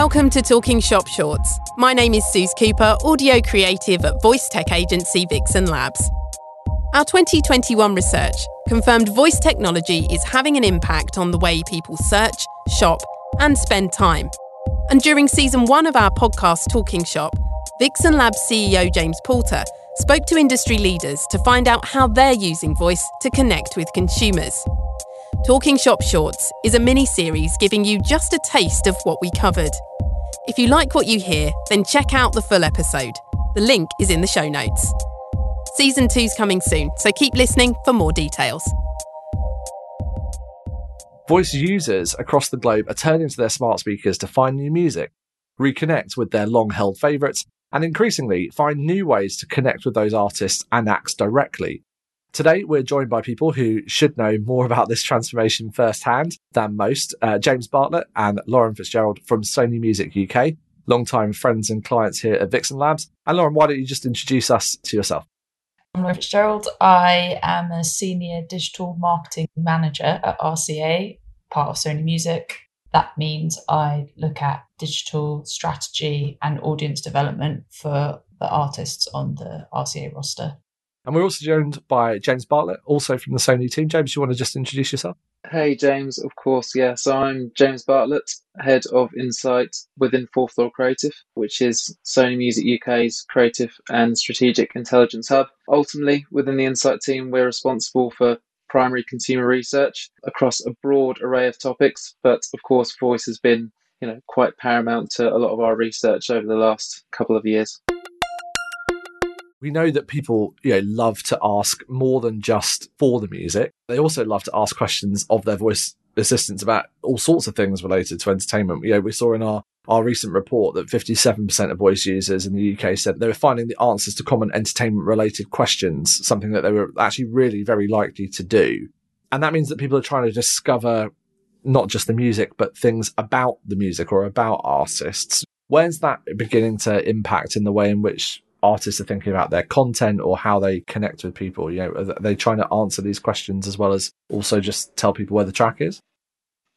Welcome to Talking Shop Shorts. My name is Suze Cooper, audio creative at voice tech agency Vixen Labs. Our 2021 research confirmed voice technology is having an impact on the way people search, shop, and spend time. And during season one of our podcast Talking Shop, Vixen Labs CEO James Porter spoke to industry leaders to find out how they're using voice to connect with consumers. Talking Shop Shorts is a mini series giving you just a taste of what we covered. If you like what you hear, then check out the full episode. The link is in the show notes. Season two's coming soon, so keep listening for more details. Voice users across the globe are turning to their smart speakers to find new music, reconnect with their long held favourites, and increasingly find new ways to connect with those artists and acts directly. Today, we're joined by people who should know more about this transformation firsthand than most uh, James Bartlett and Lauren Fitzgerald from Sony Music UK, long-time friends and clients here at Vixen Labs. And Lauren, why don't you just introduce us to yourself? I'm Lauren Fitzgerald. I am a senior digital marketing manager at RCA, part of Sony Music. That means I look at digital strategy and audience development for the artists on the RCA roster. And we're also joined by James Bartlett, also from the Sony team. James, you want to just introduce yourself? Hey, James, of course, yeah. So I'm James Bartlett, head of insight within Fourth Floor Creative, which is Sony Music UK's creative and strategic intelligence hub. Ultimately, within the insight team, we're responsible for primary consumer research across a broad array of topics, but of course, voice has been you know quite paramount to a lot of our research over the last couple of years we know that people you know love to ask more than just for the music. They also love to ask questions of their voice assistants about all sorts of things related to entertainment. You know we saw in our our recent report that 57% of voice users in the UK said they were finding the answers to common entertainment related questions something that they were actually really very likely to do. And that means that people are trying to discover not just the music but things about the music or about artists. When's that beginning to impact in the way in which artists are thinking about their content or how they connect with people? You know, are they trying to answer these questions as well as also just tell people where the track is?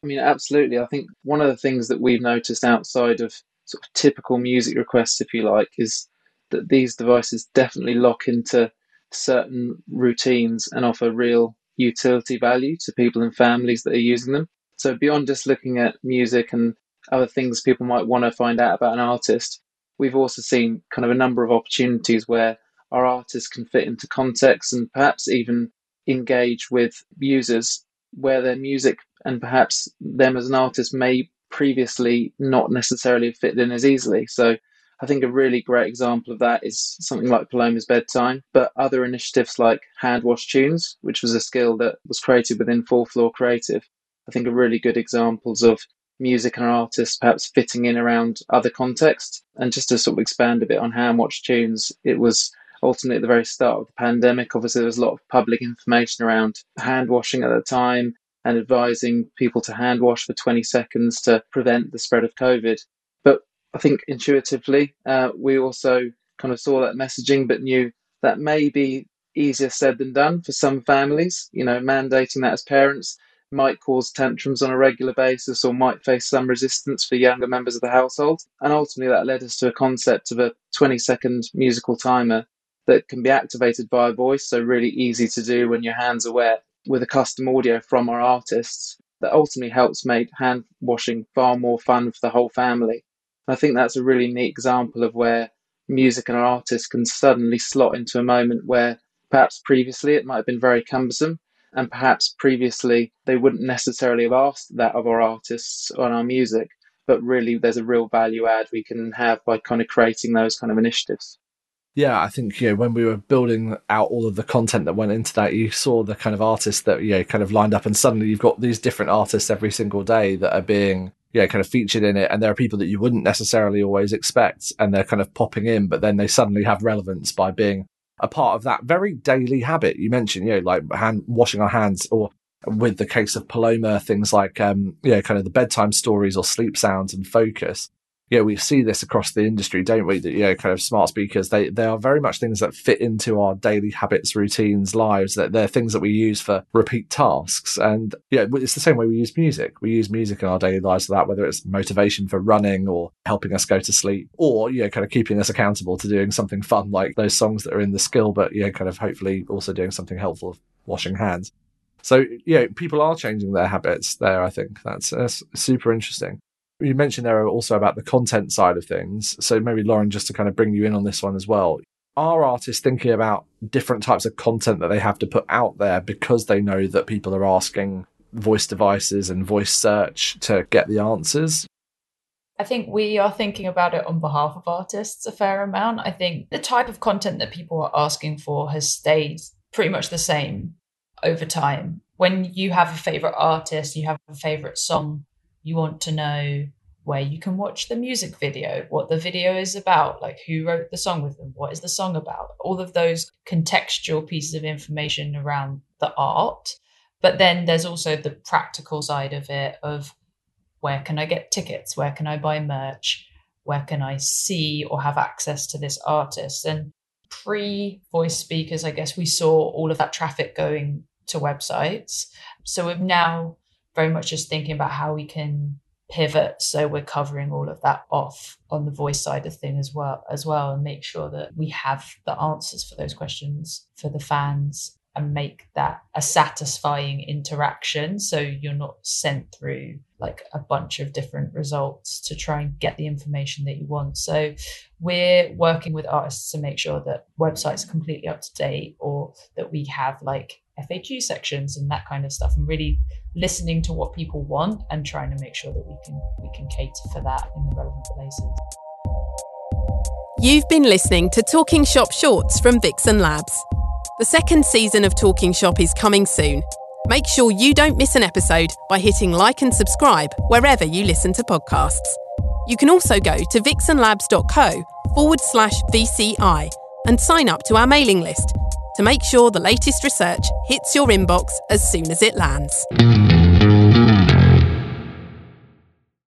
I mean, absolutely. I think one of the things that we've noticed outside of sort of typical music requests, if you like, is that these devices definitely lock into certain routines and offer real utility value to people and families that are using them. So beyond just looking at music and other things people might want to find out about an artist, we've also seen kind of a number of opportunities where our artists can fit into context and perhaps even engage with users where their music and perhaps them as an artist may previously not necessarily fit in as easily. So I think a really great example of that is something like Paloma's Bedtime, but other initiatives like Hand Wash Tunes, which was a skill that was created within Fourth Floor Creative, I think are really good examples of music and artists perhaps fitting in around other contexts. And just to sort of expand a bit on Hand Wash Tunes, it was ultimately at the very start of the pandemic. Obviously, there was a lot of public information around hand washing at the time and advising people to hand wash for 20 seconds to prevent the spread of COVID. But I think intuitively, uh, we also kind of saw that messaging, but knew that may be easier said than done for some families. You know, mandating that as parents might cause tantrums on a regular basis or might face some resistance for younger members of the household. And ultimately, that led us to a concept of a 20 second musical timer that can be activated by voice, so really easy to do when your hands are wet, with a custom audio from our artists that ultimately helps make hand washing far more fun for the whole family. I think that's a really neat example of where music and artists can suddenly slot into a moment where perhaps previously it might have been very cumbersome and perhaps previously they wouldn't necessarily have asked that of our artists on our music but really there's a real value add we can have by kind of creating those kind of initiatives yeah i think you know when we were building out all of the content that went into that you saw the kind of artists that you know kind of lined up and suddenly you've got these different artists every single day that are being yeah, kind of featured in it. And there are people that you wouldn't necessarily always expect and they're kind of popping in, but then they suddenly have relevance by being a part of that very daily habit you mentioned, you know, like hand washing our hands or with the case of Paloma, things like, um, you know, kind of the bedtime stories or sleep sounds and focus. Yeah, we see this across the industry, don't we? That, you know, kind of smart speakers, they, they are very much things that fit into our daily habits, routines, lives, that they're things that we use for repeat tasks. And yeah, it's the same way we use music. We use music in our daily lives for that, whether it's motivation for running or helping us go to sleep or, you know, kind of keeping us accountable to doing something fun like those songs that are in the skill, but, you know, kind of hopefully also doing something helpful washing hands. So, yeah, people are changing their habits there. I think that's, that's super interesting you mentioned there also about the content side of things. So maybe Lauren, just to kind of bring you in on this one as well. Are artists thinking about different types of content that they have to put out there because they know that people are asking voice devices and voice search to get the answers? I think we are thinking about it on behalf of artists a fair amount. I think the type of content that people are asking for has stayed pretty much the same over time. When you have a favorite artist, you have a favorite song, you want to know where you can watch the music video, what the video is about, like who wrote the song with them, what is the song about, all of those contextual pieces of information around the art. But then there's also the practical side of it of where can I get tickets? Where can I buy merch? Where can I see or have access to this artist? And pre voice speakers, I guess we saw all of that traffic going to websites. So we've now very much just thinking about how we can pivot so we're covering all of that off on the voice side of thing as well as well and make sure that we have the answers for those questions for the fans and make that a satisfying interaction. So you're not sent through like a bunch of different results to try and get the information that you want. So we're working with artists to make sure that websites are completely up to date or that we have like FAQ sections and that kind of stuff and really listening to what people want and trying to make sure that we can we can cater for that in the relevant places. You've been listening to Talking Shop Shorts from Vixen Labs. The second season of Talking Shop is coming soon. Make sure you don't miss an episode by hitting like and subscribe wherever you listen to podcasts. You can also go to vixenlabs.co forward slash VCI and sign up to our mailing list to make sure the latest research hits your inbox as soon as it lands.